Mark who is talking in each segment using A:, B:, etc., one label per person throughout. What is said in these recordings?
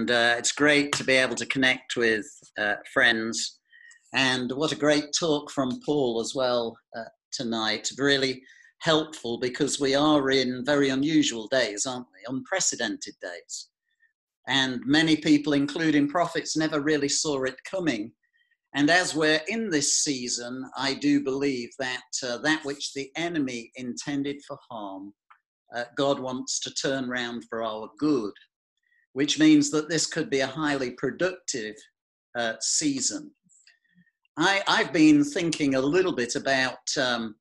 A: And uh, it's great to be able to connect with uh, friends. And what a great talk from Paul as well uh, tonight. Really helpful because we are in very unusual days, aren't we? Unprecedented days. And many people, including prophets, never really saw it coming. And as we're in this season, I do believe that uh, that which the enemy intended for harm, uh, God wants to turn round for our good which means that this could be a highly productive uh, season. I, have been thinking a little bit about um,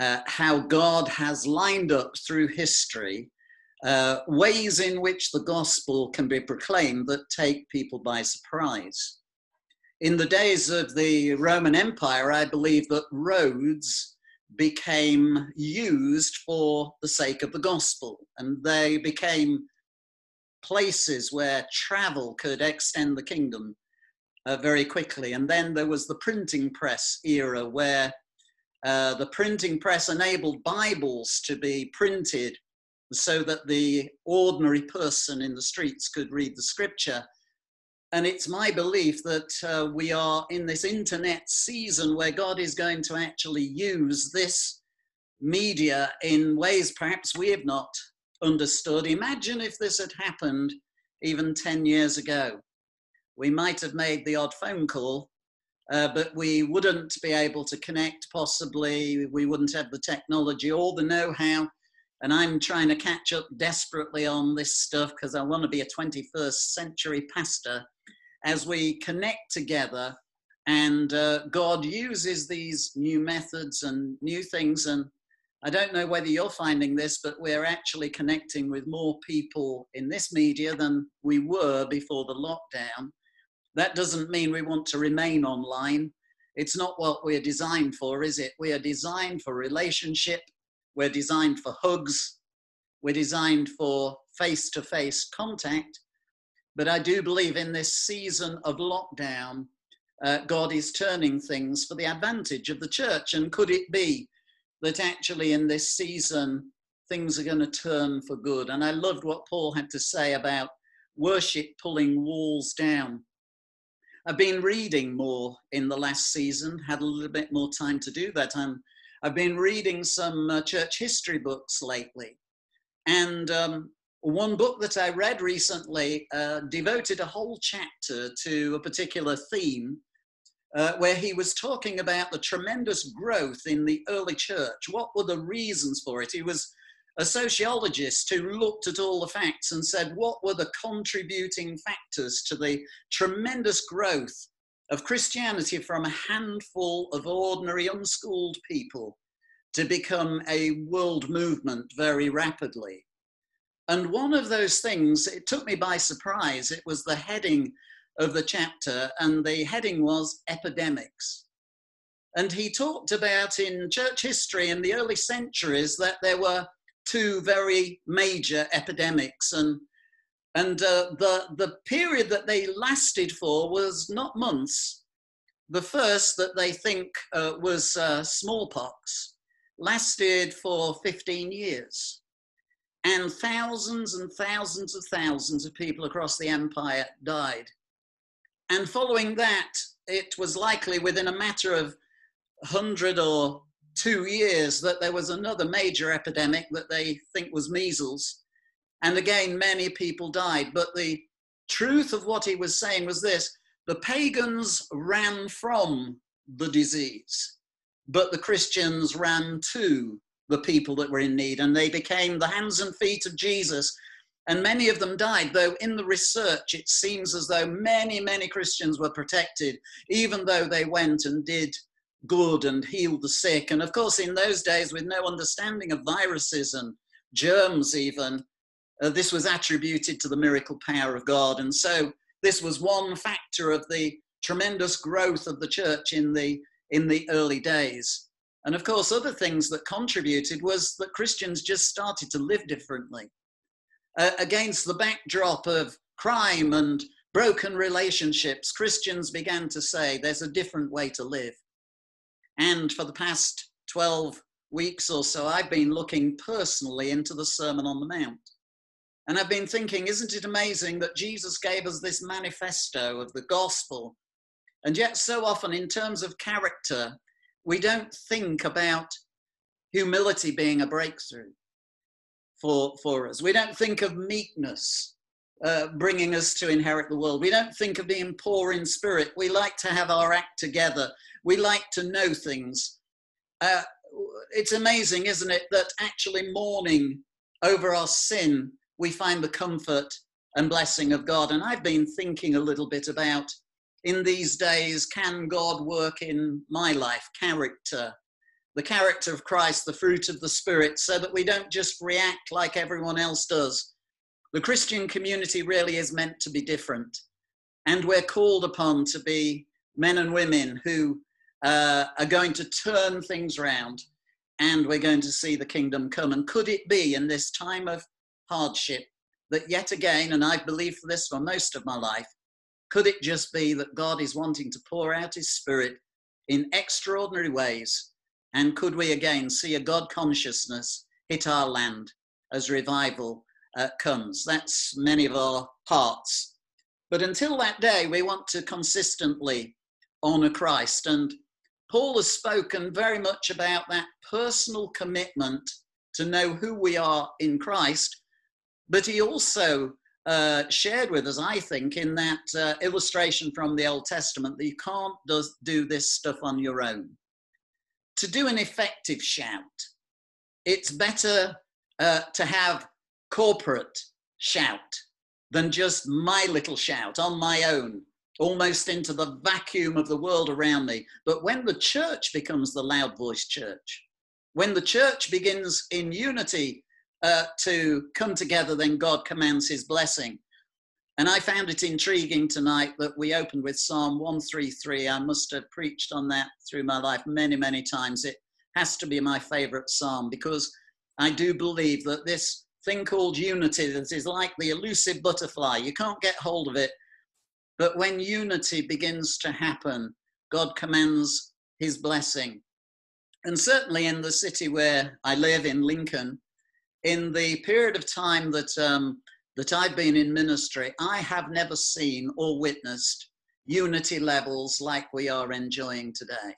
A: uh, how God has lined up through history uh, ways in which the gospel can be proclaimed that take people by surprise. In the days of the Roman Empire, I believe that roads became used for the sake of the gospel, and they became places where travel could extend the kingdom uh, very quickly. And then there was the printing press era where uh, the printing press enabled Bibles to be printed so that the ordinary person in the streets could read the scripture. And it's my belief that uh, we are in this internet season where God is going to actually use this media in ways perhaps we have not understood. Imagine if this had happened even 10 years ago. We might have made the odd phone call, uh, but we wouldn't be able to connect, possibly. We wouldn't have the technology or the know how. And I'm trying to catch up desperately on this stuff because I want to be a 21st century pastor as we connect together. And uh, God uses these new methods and new things. And I don't know whether you're finding this, but we're actually connecting with more people in this media than we were before the lockdown. That doesn't mean we want to remain online. It's not what we're designed for, is it? We are designed for relationship, we're designed for hugs, we're designed for face to face contact. But I do believe in this season of lockdown, uh, God is turning things for the advantage of the church. And could it be that actually in this season things are going to turn for good. And I loved what Paul had to say about worship pulling walls down. I've been reading more in the last season, had a little bit more time to do that. I'm, I've been reading some uh, church history books lately. And um, one book that I read recently uh, devoted a whole chapter to a particular theme uh, where he was talking about the tremendous growth in the early church. What were the reasons for it? He was a sociologist who looked at all the facts and said, what were the contributing factors to the tremendous growth of Christianity from a handful of ordinary, unschooled people to become a world movement very rapidly? And one of those things, it took me by surprise, it was the heading of the chapter, and the heading was Epidemics. And he talked about in church history in the early centuries that there were two very major epidemics, and and uh, the the period that they lasted for was not months. The first that they think uh, was uh, smallpox lasted for 15 years, and thousands and thousands of thousands of people across the empire died. And following that, it was likely within a matter of 100 or two years that there was another major epidemic that they think was measles. And again, many people died. But the truth of what he was saying was this the pagans ran from the disease, but the Christians ran to the people that were in need, and they became the hands and feet of Jesus and many of them died, though in the research it seems as though many, many Christians were protected, even though they went and did good and healed the sick. And of course, in those days, with no understanding of viruses and germs, even, uh, this was attributed to the miracle power of God. And so this was one factor of the tremendous growth of the church in the, in the early days. And of course, other things that contributed was that Christians just started to live differently uh, against the backdrop of crime and broken relationships, Christians began to say there's a different way to live. And for the past 12 weeks or so, I've been looking personally into the Sermon on the Mount. And I've been thinking, isn't it amazing that Jesus gave us this manifesto of the gospel? And yet, so often, in terms of character, we don't think about humility being a breakthrough for, for us. We don't think of meekness uh, bringing us to inherit the world. We don't think of being poor in spirit. We like to have our act together. We like to know things. Uh, it's amazing, isn't it, that actually mourning over our sin, we find the comfort and blessing of God. And I've been thinking a little bit about in these days, can God work in my life? Character, the character of Christ, the fruit of the Spirit, so that we don't just react like everyone else does. The Christian community really is meant to be different. And we're called upon to be men and women who uh, are going to turn things around and we're going to see the kingdom come. And could it be in this time of hardship that yet again, and I've believed this for most of my life, could it just be that God is wanting to pour out his spirit in extraordinary ways? And could we again see a God consciousness hit our land as revival uh, comes? That's many of our hearts. But until that day, we want to consistently honor Christ. And Paul has spoken very much about that personal commitment to know who we are in Christ, but he also uh, shared with us, I think, in that uh, illustration from the Old Testament that you can't does, do this stuff on your own. To do an effective shout, it's better uh, to have corporate shout than just my little shout on my own, almost into the vacuum of the world around me. But when the church becomes the loud voice church, when the church begins in unity uh, to come together, then God commands his blessing. And I found it intriguing tonight that we opened with Psalm 133. I must have preached on that through my life many, many times. It has to be my favorite psalm because I do believe that this thing called unity that is like the elusive butterfly, you can't get hold of it. But when unity begins to happen, God commands his blessing. And certainly in the city where I live in Lincoln, in the period of time that um, that I've been in ministry, I have never seen or witnessed unity levels like we are enjoying today.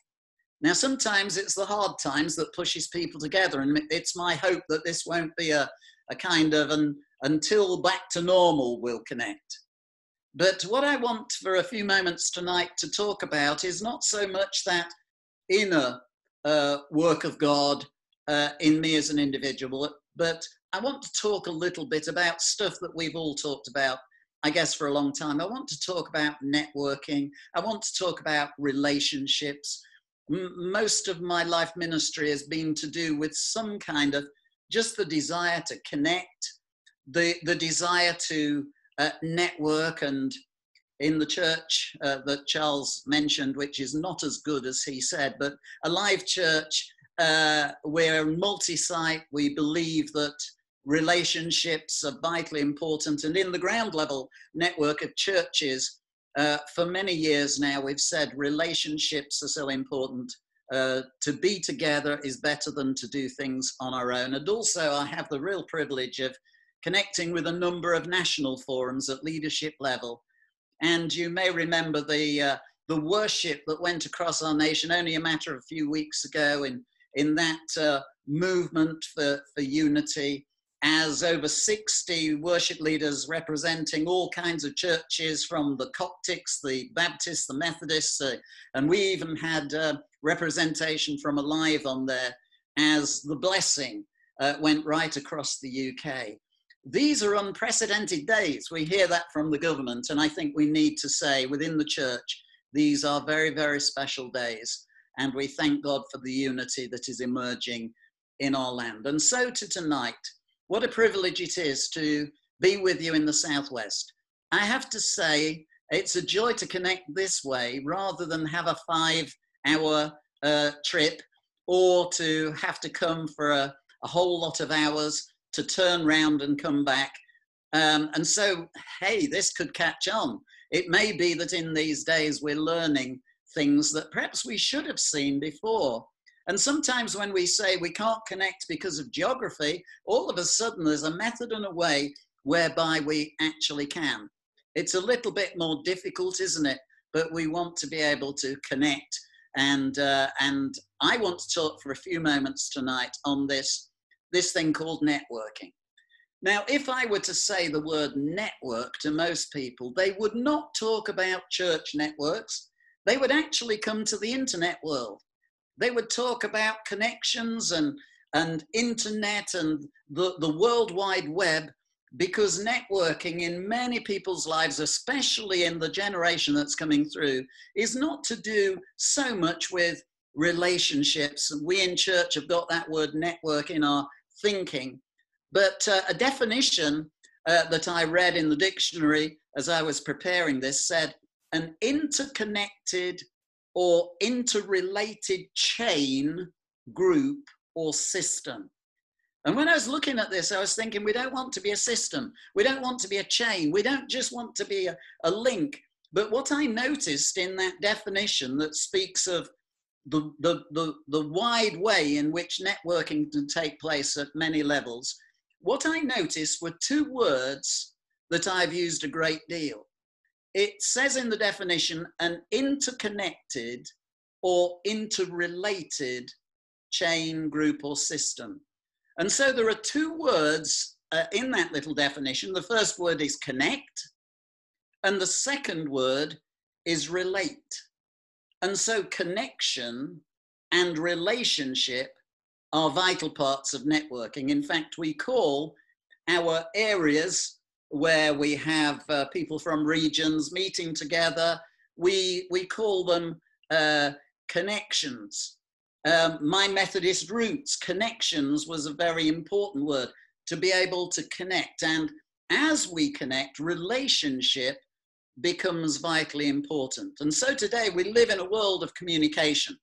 A: Now, sometimes it's the hard times that pushes people together, and it's my hope that this won't be a, a kind of an until back to normal we'll connect. But what I want for a few moments tonight to talk about is not so much that inner uh, work of God uh, in me as an individual, but I want to talk a little bit about stuff that we've all talked about, I guess, for a long time. I want to talk about networking. I want to talk about relationships. M- most of my life ministry has been to do with some kind of just the desire to connect, the, the desire to uh, network and in the church uh, that Charles mentioned, which is not as good as he said, but Alive church uh, we're multi-site. We believe that relationships are vitally important. And in the ground level network of churches, uh, for many years now, we've said relationships are so important. Uh, to be together is better than to do things on our own. And also, I have the real privilege of connecting with a number of national forums at leadership level. And you may remember the uh, the worship that went across our nation only a matter of a few weeks ago in in that uh, movement for, for unity as over 60 worship leaders representing all kinds of churches from the Coptics, the Baptists, the Methodists, uh, and we even had uh, representation from Alive on there as the blessing uh, went right across the UK. These are unprecedented days. We hear that from the government, and I think we need to say within the church, these are very, very special days and we thank God for the unity that is emerging in our land. And so to tonight, what a privilege it is to be with you in the Southwest. I have to say, it's a joy to connect this way rather than have a five hour uh, trip or to have to come for a, a, whole lot of hours to turn round and come back. Um, and so, hey, this could catch on. It may be that in these days we're learning things that perhaps we should have seen before. And sometimes when we say we can't connect because of geography, all of a sudden there's a method and a way whereby we actually can. It's a little bit more difficult, isn't it? But we want to be able to connect. And, uh, and I want to talk for a few moments tonight on this, this thing called networking. Now, if I were to say the word network to most people, they would not talk about church networks. They would actually come to the internet world. They would talk about connections and, and internet and the, the World Wide Web because networking in many people's lives, especially in the generation that's coming through, is not to do so much with relationships. We in church have got that word network in our thinking. But uh, a definition uh, that I read in the dictionary as I was preparing this said an interconnected or interrelated chain, group, or system. And when I was looking at this, I was thinking, we don't want to be a system. We don't want to be a chain. We don't just want to be a, a link. But what I noticed in that definition that speaks of the, the, the, the wide way in which networking can take place at many levels, what I noticed were two words that I've used a great deal. It says in the definition an interconnected or interrelated chain, group, or system. And so there are two words uh, in that little definition. The first word is connect, and the second word is relate. And so connection and relationship are vital parts of networking. In fact, we call our areas where we have uh, people from regions meeting together, we, we call them uh, connections. Um, my Methodist roots, connections was a very important word to be able to connect. And as we connect, relationship becomes vitally important. And so today we live in a world of communication.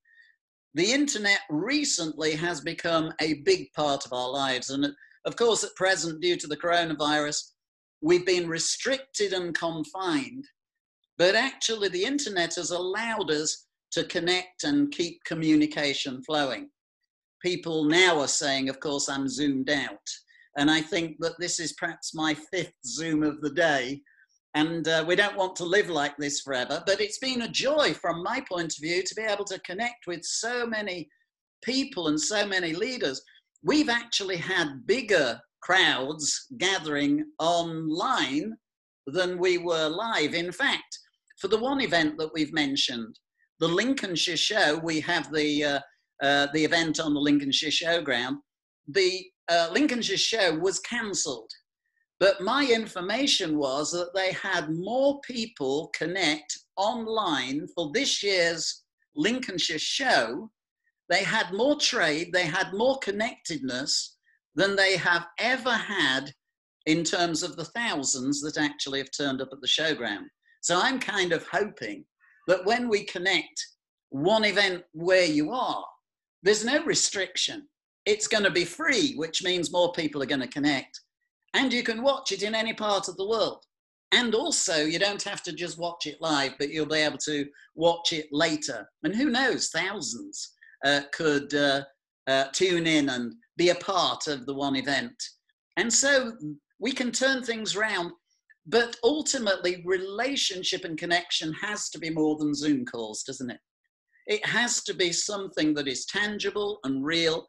A: The internet recently has become a big part of our lives. And of course, at present, due to the coronavirus, we've been restricted and confined. But actually, the internet has allowed us to connect and keep communication flowing. People now are saying, of course, I'm zoomed out. And I think that this is perhaps my fifth Zoom of the day. And uh, we don't want to live like this forever. But it's been a joy, from my point of view, to be able to connect with so many people and so many leaders. We've actually had bigger crowds gathering online than we were live. In fact, for the one event that we've mentioned, the Lincolnshire show, we have the, uh, uh, the event on the Lincolnshire showground. The uh, Lincolnshire show was cancelled. But my information was that they had more people connect online for this year's Lincolnshire show. They had more trade, they had more connectedness than they have ever had in terms of the thousands that actually have turned up at the showground. So I'm kind of hoping that when we connect one event where you are, there's no restriction. It's going to be free, which means more people are going to connect. And you can watch it in any part of the world. And also, you don't have to just watch it live, but you'll be able to watch it later. And who knows, thousands uh, could uh, uh, tune in and be a part of the one event. And so we can turn things around but ultimately, relationship and connection has to be more than Zoom calls, doesn't it? It has to be something that is tangible and real.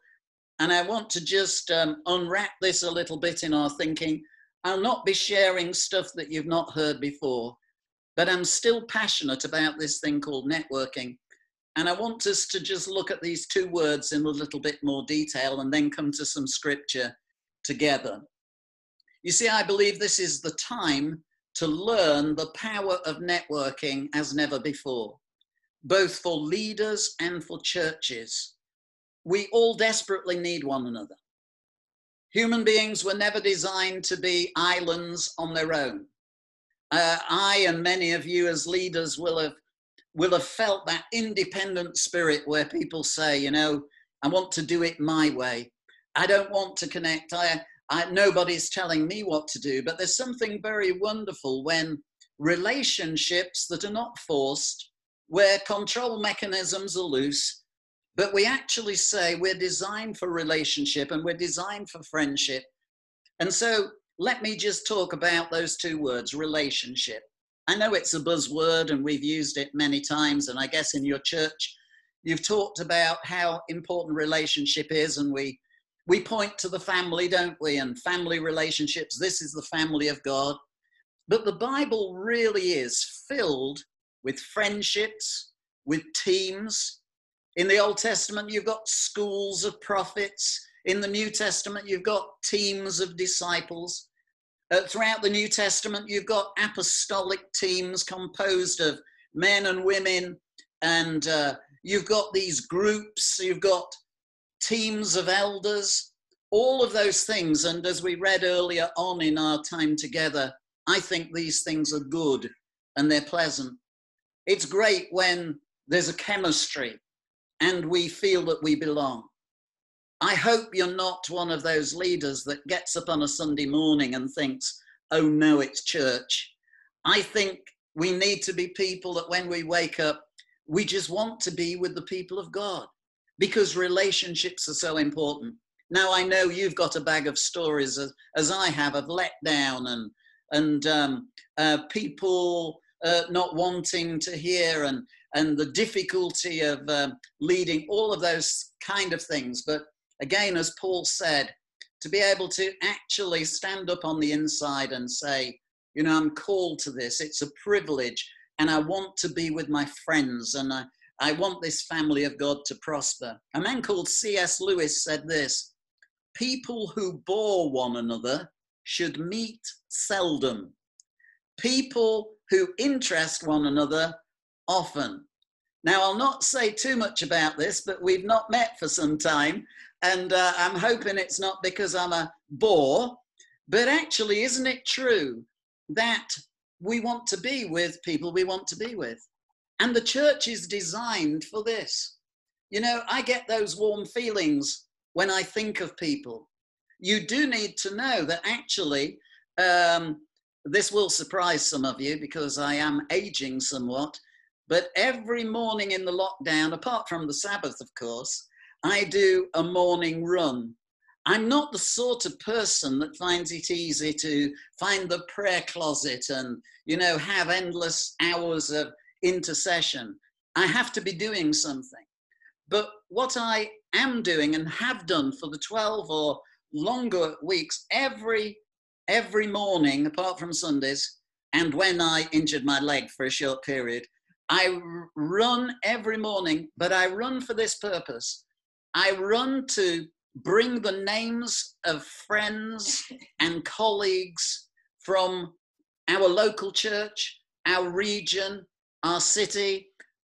A: And I want to just um, unwrap this a little bit in our thinking. I'll not be sharing stuff that you've not heard before, but I'm still passionate about this thing called networking. And I want us to just look at these two words in a little bit more detail and then come to some scripture together. You see, I believe this is the time to learn the power of networking as never before, both for leaders and for churches. We all desperately need one another. Human beings were never designed to be islands on their own. Uh, I and many of you as leaders will have will have felt that independent spirit where people say, you know, I want to do it my way. I don't want to connect. I I, nobody's telling me what to do, but there's something very wonderful when relationships that are not forced, where control mechanisms are loose, but we actually say we're designed for relationship and we're designed for friendship. And so let me just talk about those two words relationship. I know it's a buzzword and we've used it many times, and I guess in your church, you've talked about how important relationship is, and we we point to the family, don't we? And family relationships. This is the family of God. But the Bible really is filled with friendships, with teams. In the Old Testament, you've got schools of prophets. In the New Testament, you've got teams of disciples. Uh, throughout the New Testament, you've got apostolic teams composed of men and women, and uh, you've got these groups, you've got teams of elders, all of those things. And as we read earlier on in our time together, I think these things are good and they're pleasant. It's great when there's a chemistry and we feel that we belong. I hope you're not one of those leaders that gets up on a Sunday morning and thinks, oh no, it's church. I think we need to be people that when we wake up, we just want to be with the people of God because relationships are so important. Now, I know you've got a bag of stories, as, as I have, of letdown and, and um, uh, people uh, not wanting to hear and, and the difficulty of um, leading, all of those kind of things. But again, as Paul said, to be able to actually stand up on the inside and say, you know, I'm called to this, it's a privilege, and I want to be with my friends, and I, I want this family of God to prosper. A man called C.S. Lewis said this People who bore one another should meet seldom. People who interest one another often. Now, I'll not say too much about this, but we've not met for some time, and uh, I'm hoping it's not because I'm a bore. But actually, isn't it true that we want to be with people we want to be with? And the church is designed for this. You know, I get those warm feelings when I think of people. You do need to know that actually, um, this will surprise some of you because I am aging somewhat. But every morning in the lockdown, apart from the Sabbath, of course, I do a morning run. I'm not the sort of person that finds it easy to find the prayer closet and, you know, have endless hours of intercession. I have to be doing something. But what I am doing and have done for the 12 or longer weeks, every every morning, apart from Sundays, and when I injured my leg for a short period, I run every morning, but I run for this purpose. I run to bring the names of friends and colleagues from our local church, our region, our city.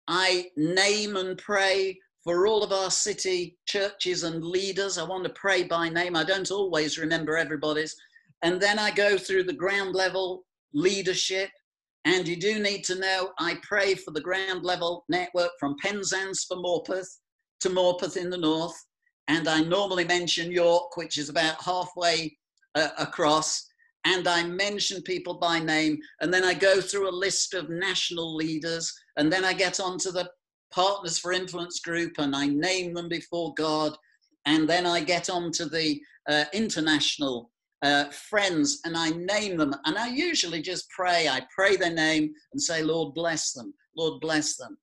A: I name and pray for all of our city churches and leaders. I want to pray by name. I don't always remember everybody's. And then I go through the ground level leadership. And you do need to know I pray for the ground level network from Penzance for Morpeth to Morpeth in the north. And I normally mention York, which is about halfway uh, across and I mention people by name, and then I go through a list of national leaders, and then I get onto the Partners for Influence group and I name them before God, and then I get onto the uh, international uh, friends and I name them, and I usually just pray. I pray their name and say, Lord, bless them, Lord, bless them.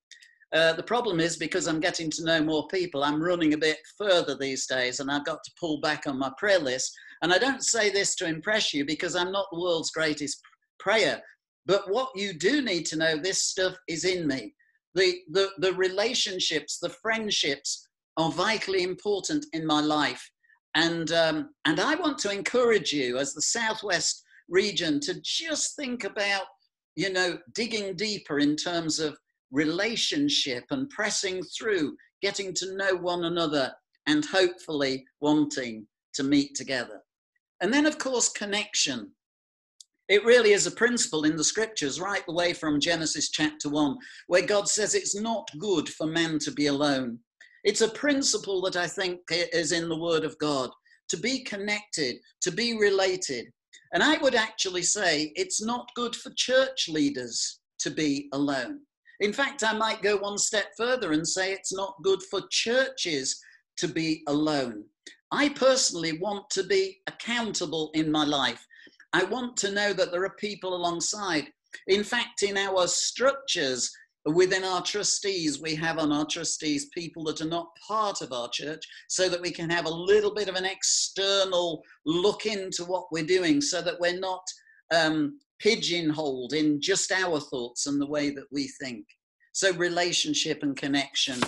A: Uh, the problem is because I'm getting to know more people, I'm running a bit further these days, and I've got to pull back on my prayer list. And I don't say this to impress you because I'm not the world's greatest prayer. But what you do need to know, this stuff is in me. The, the, the relationships, the friendships are vitally important in my life. And, um, and I want to encourage you as the Southwest region to just think about, you know, digging deeper in terms of relationship and pressing through, getting to know one another, and hopefully wanting to meet together. And then, of course, connection. It really is a principle in the scriptures, right the way from Genesis chapter 1, where God says it's not good for man to be alone. It's a principle that I think is in the Word of God to be connected, to be related. And I would actually say it's not good for church leaders to be alone. In fact, I might go one step further and say it's not good for churches to be alone. I personally want to be accountable in my life. I want to know that there are people alongside. In fact, in our structures, within our trustees, we have on our trustees people that are not part of our church so that we can have a little bit of an external look into what we're doing so that we're not um, pigeonholed in just our thoughts and the way that we think. So, relationship and connection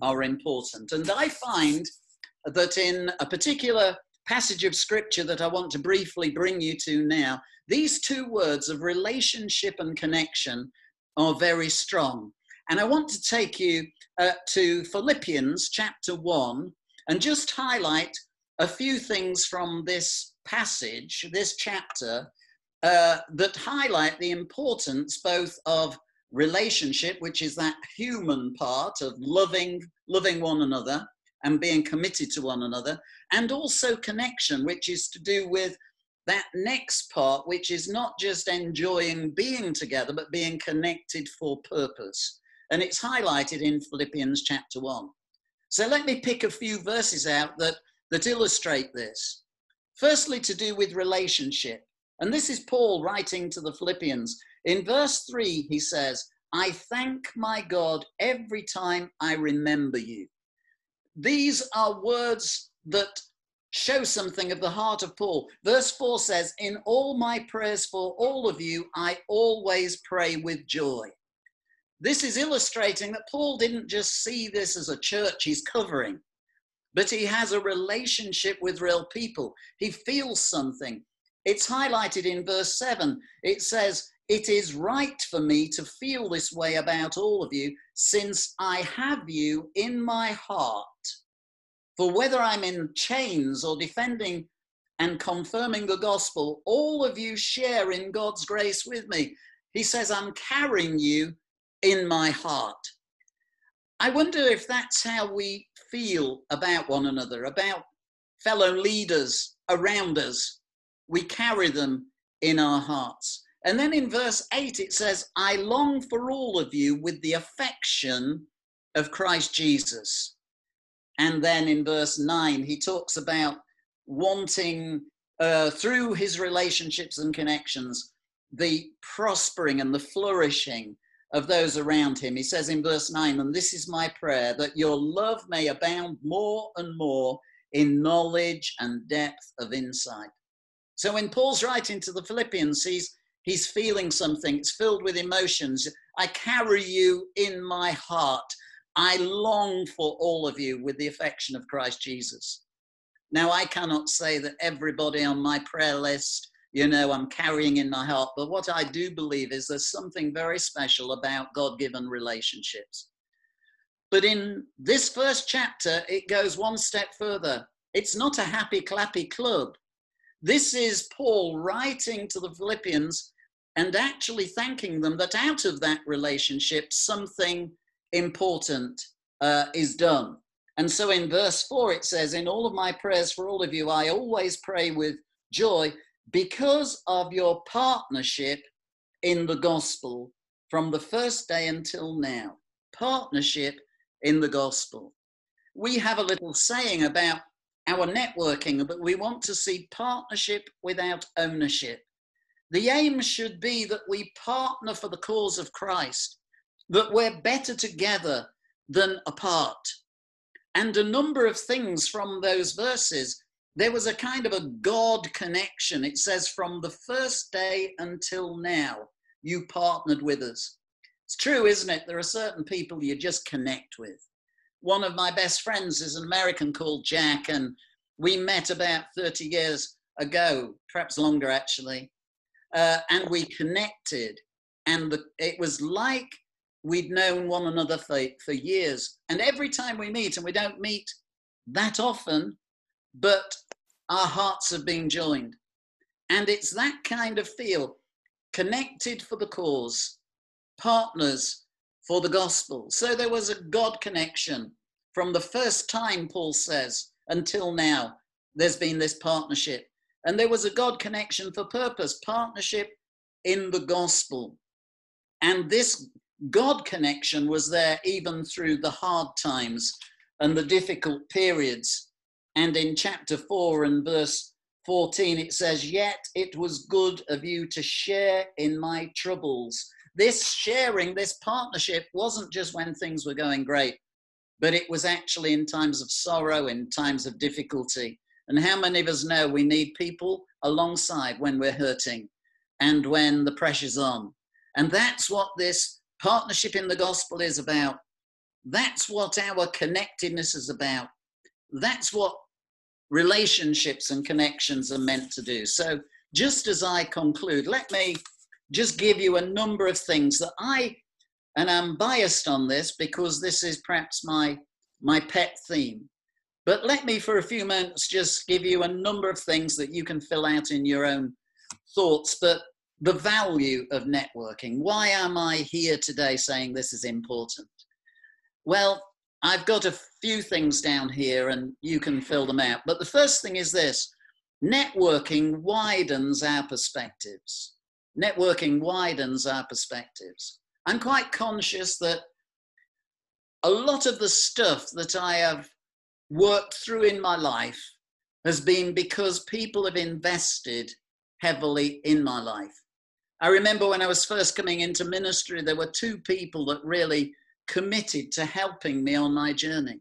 A: are important. And I find that in a particular passage of scripture that I want to briefly bring you to now, these two words of relationship and connection are very strong. And I want to take you uh, to Philippians chapter 1 and just highlight a few things from this passage, this chapter, uh, that highlight the importance both of relationship, which is that human part of loving, loving one another and being committed to one another, and also connection, which is to do with that next part, which is not just enjoying being together, but being connected for purpose. And it's highlighted in Philippians chapter 1. So let me pick a few verses out that, that illustrate this. Firstly, to do with relationship. And this is Paul writing to the Philippians. In verse 3, he says, I thank my God every time I remember you. These are words that show something of the heart of Paul. Verse 4 says, In all my prayers for all of you, I always pray with joy. This is illustrating that Paul didn't just see this as a church he's covering, but he has a relationship with real people. He feels something. It's highlighted in verse 7. It says, It is right for me to feel this way about all of you, since I have you in my heart. For whether I'm in chains or defending and confirming the gospel, all of you share in God's grace with me. He says, I'm carrying you in my heart. I wonder if that's how we feel about one another, about fellow leaders around us. We carry them in our hearts. And then in verse 8, it says, I long for all of you with the affection of Christ Jesus. And then in verse 9, he talks about wanting, uh, through his relationships and connections, the prospering and the flourishing of those around him. He says in verse 9, and this is my prayer, that your love may abound more and more in knowledge and depth of insight. So when Paul's writing to the Philippians, he's, he's feeling something, it's filled with emotions. I carry you in my heart. I long for all of you with the affection of Christ Jesus. Now, I cannot say that everybody on my prayer list, you know, I'm carrying in my heart, but what I do believe is there's something very special about God given relationships. But in this first chapter, it goes one step further. It's not a happy clappy club. This is Paul writing to the Philippians and actually thanking them that out of that relationship, something important uh, is done. And so in verse 4, it says, In all of my prayers for all of you, I always pray with joy because of your partnership in the gospel from the first day until now. Partnership in the gospel. We have a little saying about our networking, but we want to see partnership without ownership. The aim should be that we partner for the cause of Christ that we're better together than apart. And a number of things from those verses, there was a kind of a God connection. It says, from the first day until now, you partnered with us. It's true, isn't it? There are certain people you just connect with. One of my best friends is an American called Jack, and we met about 30 years ago, perhaps longer actually, uh, and we connected. And the, it was like we'd known one another for, for years. And every time we meet, and we don't meet that often, but our hearts have been joined. And it's that kind of feel connected for the cause, partners for the gospel. So there was a God connection from the first time, Paul says, until now. There's been this partnership. And there was a God connection for purpose, partnership in the gospel. And this God connection was there even through the hard times and the difficult periods. And in chapter 4 and verse 14, it says, Yet it was good of you to share in my troubles. This sharing, this partnership wasn't just when things were going great, but it was actually in times of sorrow, in times of difficulty. And how many of us know we need people alongside when we're hurting and when the pressure's on? And that's what this partnership in the gospel is about. That's what our connectedness is about. That's what relationships and connections are meant to do. So, just as I conclude, let me just give you a number of things that I, and I'm biased on this because this is perhaps my, my pet theme. But let me, for a few moments, just give you a number of things that you can fill out in your own thoughts. But the value of networking. Why am I here today saying this is important? Well, I've got a few things down here and you can fill them out. But the first thing is this networking widens our perspectives. Networking widens our perspectives. I'm quite conscious that a lot of the stuff that I have worked through in my life has been because people have invested heavily in my life. I remember when I was first coming into ministry, there were two people that really committed to helping me on my journey.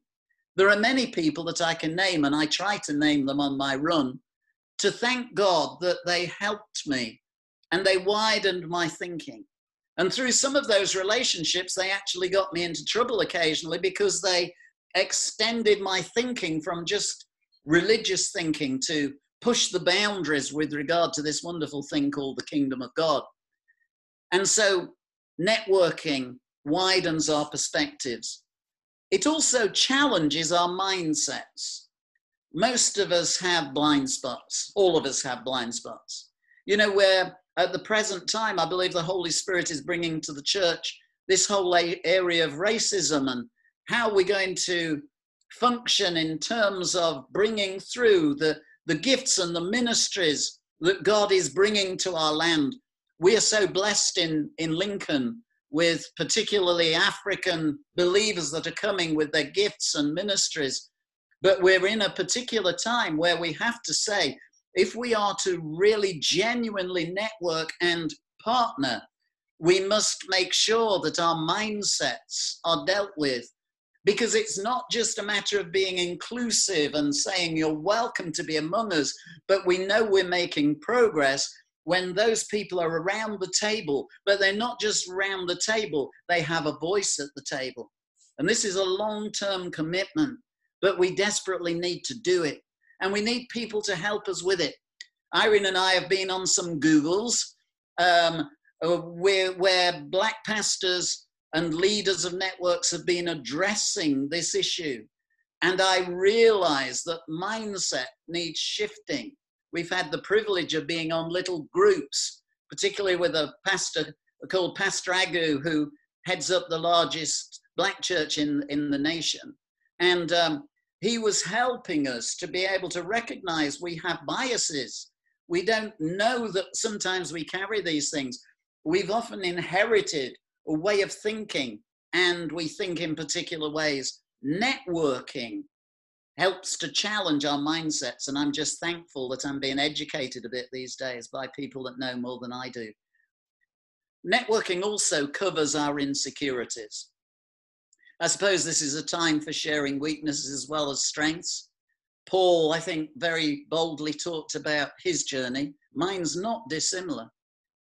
A: There are many people that I can name, and I try to name them on my run to thank God that they helped me and they widened my thinking. And through some of those relationships, they actually got me into trouble occasionally because they extended my thinking from just religious thinking to push the boundaries with regard to this wonderful thing called the kingdom of God. And so, networking widens our perspectives. It also challenges our mindsets. Most of us have blind spots. All of us have blind spots. You know, where at the present time, I believe the Holy Spirit is bringing to the church this whole area of racism and how we're going to function in terms of bringing through the, the gifts and the ministries that God is bringing to our land. We are so blessed in, in Lincoln with particularly African believers that are coming with their gifts and ministries. But we're in a particular time where we have to say, if we are to really genuinely network and partner, we must make sure that our mindsets are dealt with. Because it's not just a matter of being inclusive and saying you're welcome to be among us, but we know we're making progress when those people are around the table, but they're not just around the table, they have a voice at the table. And this is a long term commitment, but we desperately need to do it. And we need people to help us with it. Irene and I have been on some Googles um, uh, where, where black pastors and leaders of networks have been addressing this issue. And I realize that mindset needs shifting we've had the privilege of being on little groups, particularly with a pastor called Pastor Agu, who heads up the largest black church in, in the nation. And um, he was helping us to be able to recognize we have biases. We don't know that sometimes we carry these things. We've often inherited a way of thinking, and we think in particular ways. Networking helps to challenge our mindsets. And I'm just thankful that I'm being educated a bit these days by people that know more than I do. Networking also covers our insecurities. I suppose this is a time for sharing weaknesses as well as strengths. Paul, I think, very boldly talked about his journey. Mine's not dissimilar.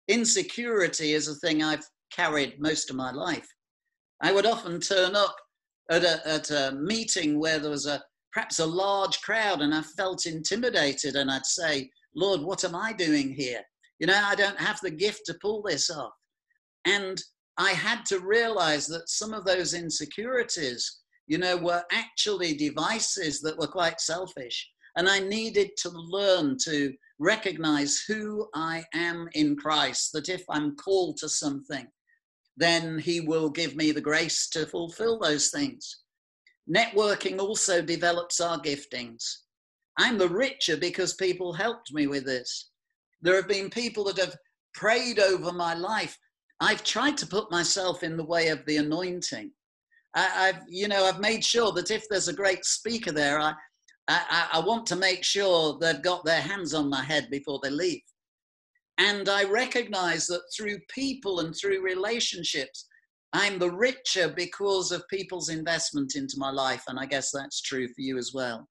A: Insecurity is a thing I've carried most of my life. I would often turn up at a, at a meeting where there was a, perhaps a large crowd and I felt intimidated and I'd say, Lord, what am I doing here? You know, I don't have the gift to pull this off. And I had to realize that some of those insecurities, you know, were actually devices that were quite selfish. And I needed to learn to recognize who I am in Christ, that if I'm called to something, then He will give me the grace to fulfill those things. Networking also develops our giftings. I'm the richer because people helped me with this. There have been people that have prayed over my life. I've tried to put myself in the way of the anointing. I, have you know, I've made sure that if there's a great speaker there, I, I, I, want to make sure they've got their hands on my head before they leave. And I recognize that through people and through relationships, I'm the richer because of people's investment into my life. And I guess that's true for you as well.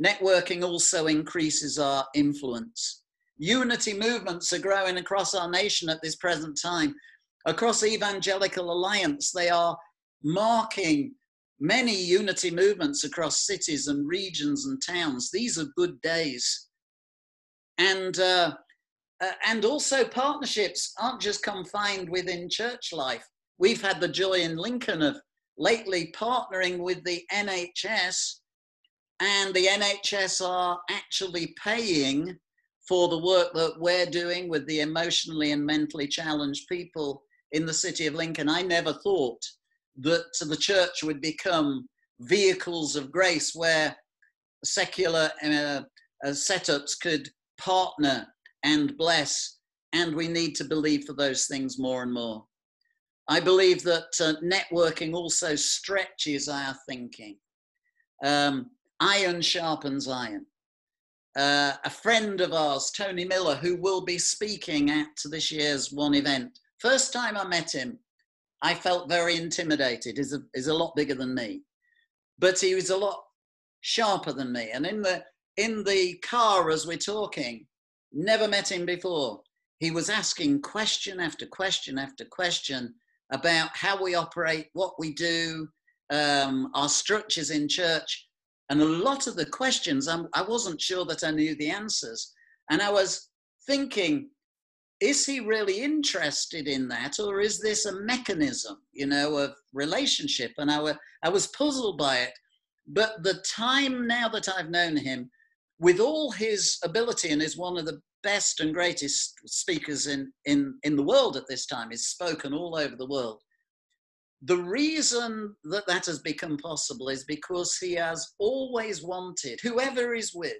A: Networking also increases our influence. Unity movements are growing across our nation at this present time. Across Evangelical Alliance, they are marking many unity movements across cities and regions and towns. These are good days. And, uh, uh, and also, partnerships aren't just confined within church life. We've had the joy in Lincoln of lately partnering with the NHS, and the NHS are actually paying for the work that we're doing with the emotionally and mentally challenged people in the city of Lincoln. I never thought that the church would become vehicles of grace where secular uh, uh, setups could partner and bless, and we need to believe for those things more and more. I believe that uh, networking also stretches our thinking. Um, iron sharpens iron. Uh, a friend of ours, Tony Miller, who will be speaking at this year's one event. First time I met him, I felt very intimidated. He's a, he's a lot bigger than me, but he was a lot sharper than me. And in the in the car as we're talking, never met him before. He was asking question after question after question about how we operate, what we do, um, our structures in church. And a lot of the questions, I'm, I wasn't sure that I knew the answers. And I was thinking, is he really interested in that? Or is this a mechanism, you know, of relationship? And I, were, I was puzzled by it. But the time now that I've known him, with all his ability and is one of the best and greatest speakers in, in, in the world at this time, is spoken all over the world. The reason that that has become possible is because he has always wanted, whoever is with,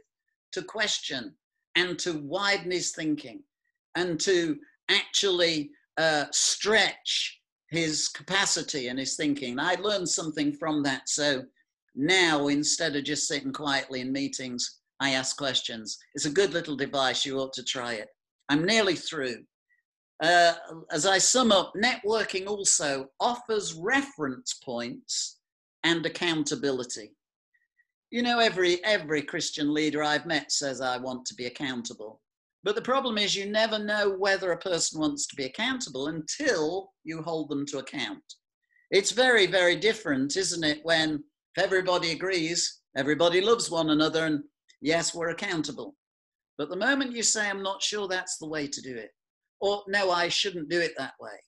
A: to question and to widen his thinking and to actually uh, stretch his capacity and his thinking. I learned something from that. So now, instead of just sitting quietly in meetings, I ask questions. It's a good little device. You ought to try it. I'm nearly through. Uh, as I sum up, networking also offers reference points and accountability. You know, every every Christian leader I've met says I want to be accountable. But the problem is, you never know whether a person wants to be accountable until you hold them to account. It's very, very different, isn't it, when everybody agrees, everybody loves one another, and yes, we're accountable. But the moment you say, I'm not sure that's the way to do it, or no, I shouldn't do it that way,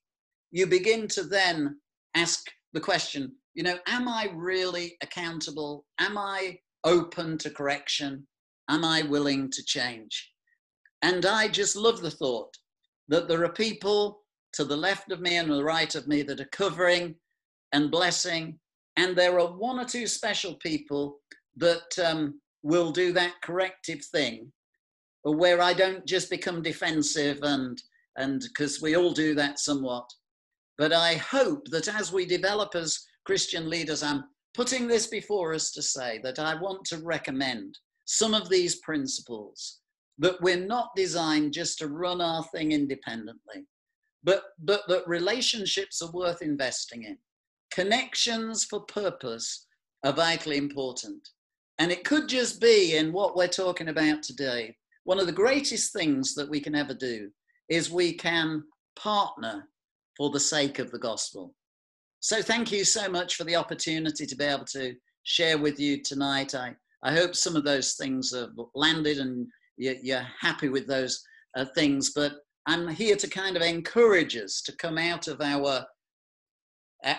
A: you begin to then ask the question, you know, am I really accountable? Am I open to correction? Am I willing to change? And I just love the thought that there are people to the left of me and the right of me that are covering and blessing. And there are one or two special people that um, will do that corrective thing where I don't just become defensive and and because we all do that somewhat. But I hope that as we develop as Christian leaders, I'm putting this before us to say that I want to recommend some of these principles that we're not designed just to run our thing independently, but, but that relationships are worth investing in. Connections for purpose are vitally important. And it could just be in what we're talking about today. One of the greatest things that we can ever do is we can partner for the sake of the gospel. So thank you so much for the opportunity to be able to share with you tonight. I, I hope some of those things have landed and you're happy with those uh, things. But I'm here to kind of encourage us to come out of our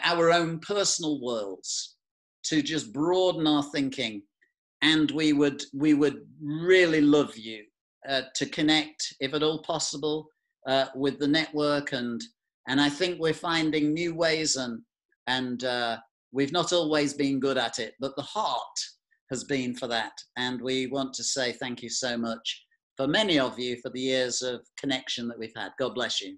A: our own personal worlds, to just broaden our thinking, and we would we would really love you uh, to connect, if at all possible, uh, with the network and and I think we're finding new ways and and uh, we've not always been good at it, but the heart has been for that. And we want to say thank you so much for many of you for the years of connection that we've had. God bless you.